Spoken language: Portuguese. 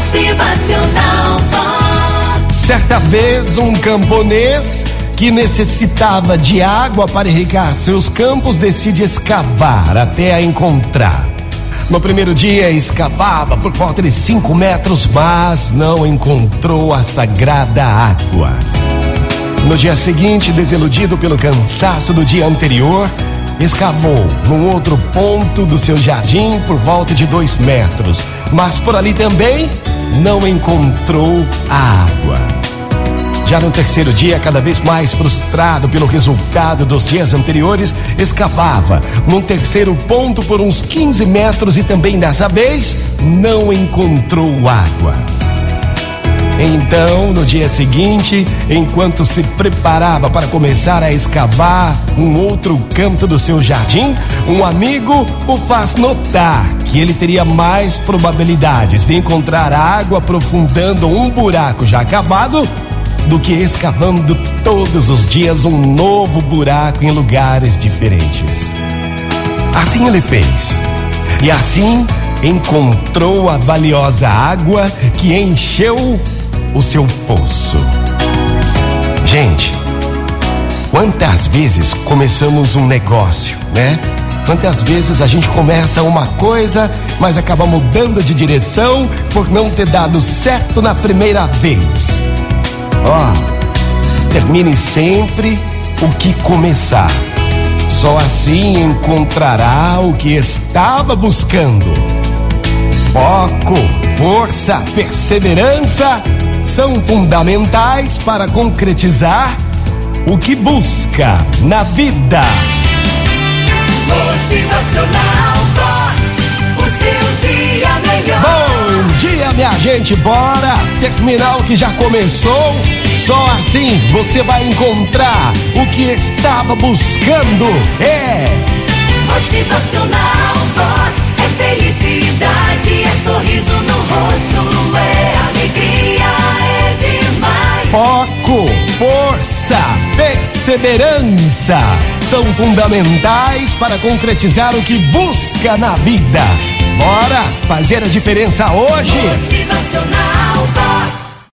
Motivacional Vox. Certa vez, um camponês que necessitava de água para irrigar seus campos decide escavar até a encontrar. No primeiro dia, escavava por volta de 5 metros, mas não encontrou a sagrada água. No dia seguinte, desiludido pelo cansaço do dia anterior, escavou num outro ponto do seu jardim por volta de dois metros, mas por ali também não encontrou água. Já no terceiro dia, cada vez mais frustrado pelo resultado dos dias anteriores, escavava num terceiro ponto por uns 15 metros e também dessa vez não encontrou água. Então, no dia seguinte, enquanto se preparava para começar a escavar um outro canto do seu jardim, um amigo o faz notar que ele teria mais probabilidades de encontrar água aprofundando um buraco já cavado do que escavando todos os dias um novo buraco em lugares diferentes. Assim ele fez. E assim encontrou a valiosa água que encheu o seu poço. Gente, quantas vezes começamos um negócio, né? Quantas vezes a gente começa uma coisa, mas acaba mudando de direção por não ter dado certo na primeira vez. Ó, oh, termine sempre o que começar. Só assim encontrará o que estava buscando. Foco, força, perseverança são fundamentais para concretizar o que busca na vida. Motivacional Vox, o seu dia melhor. Bom dia, minha gente, bora terminar o que já começou. Só assim você vai encontrar o que estava buscando. É. Motivacional Vox é felicidade, é sorriso no rosto, perseverança são fundamentais para concretizar o que busca na vida. Bora fazer a diferença hoje? Motivacional Vox.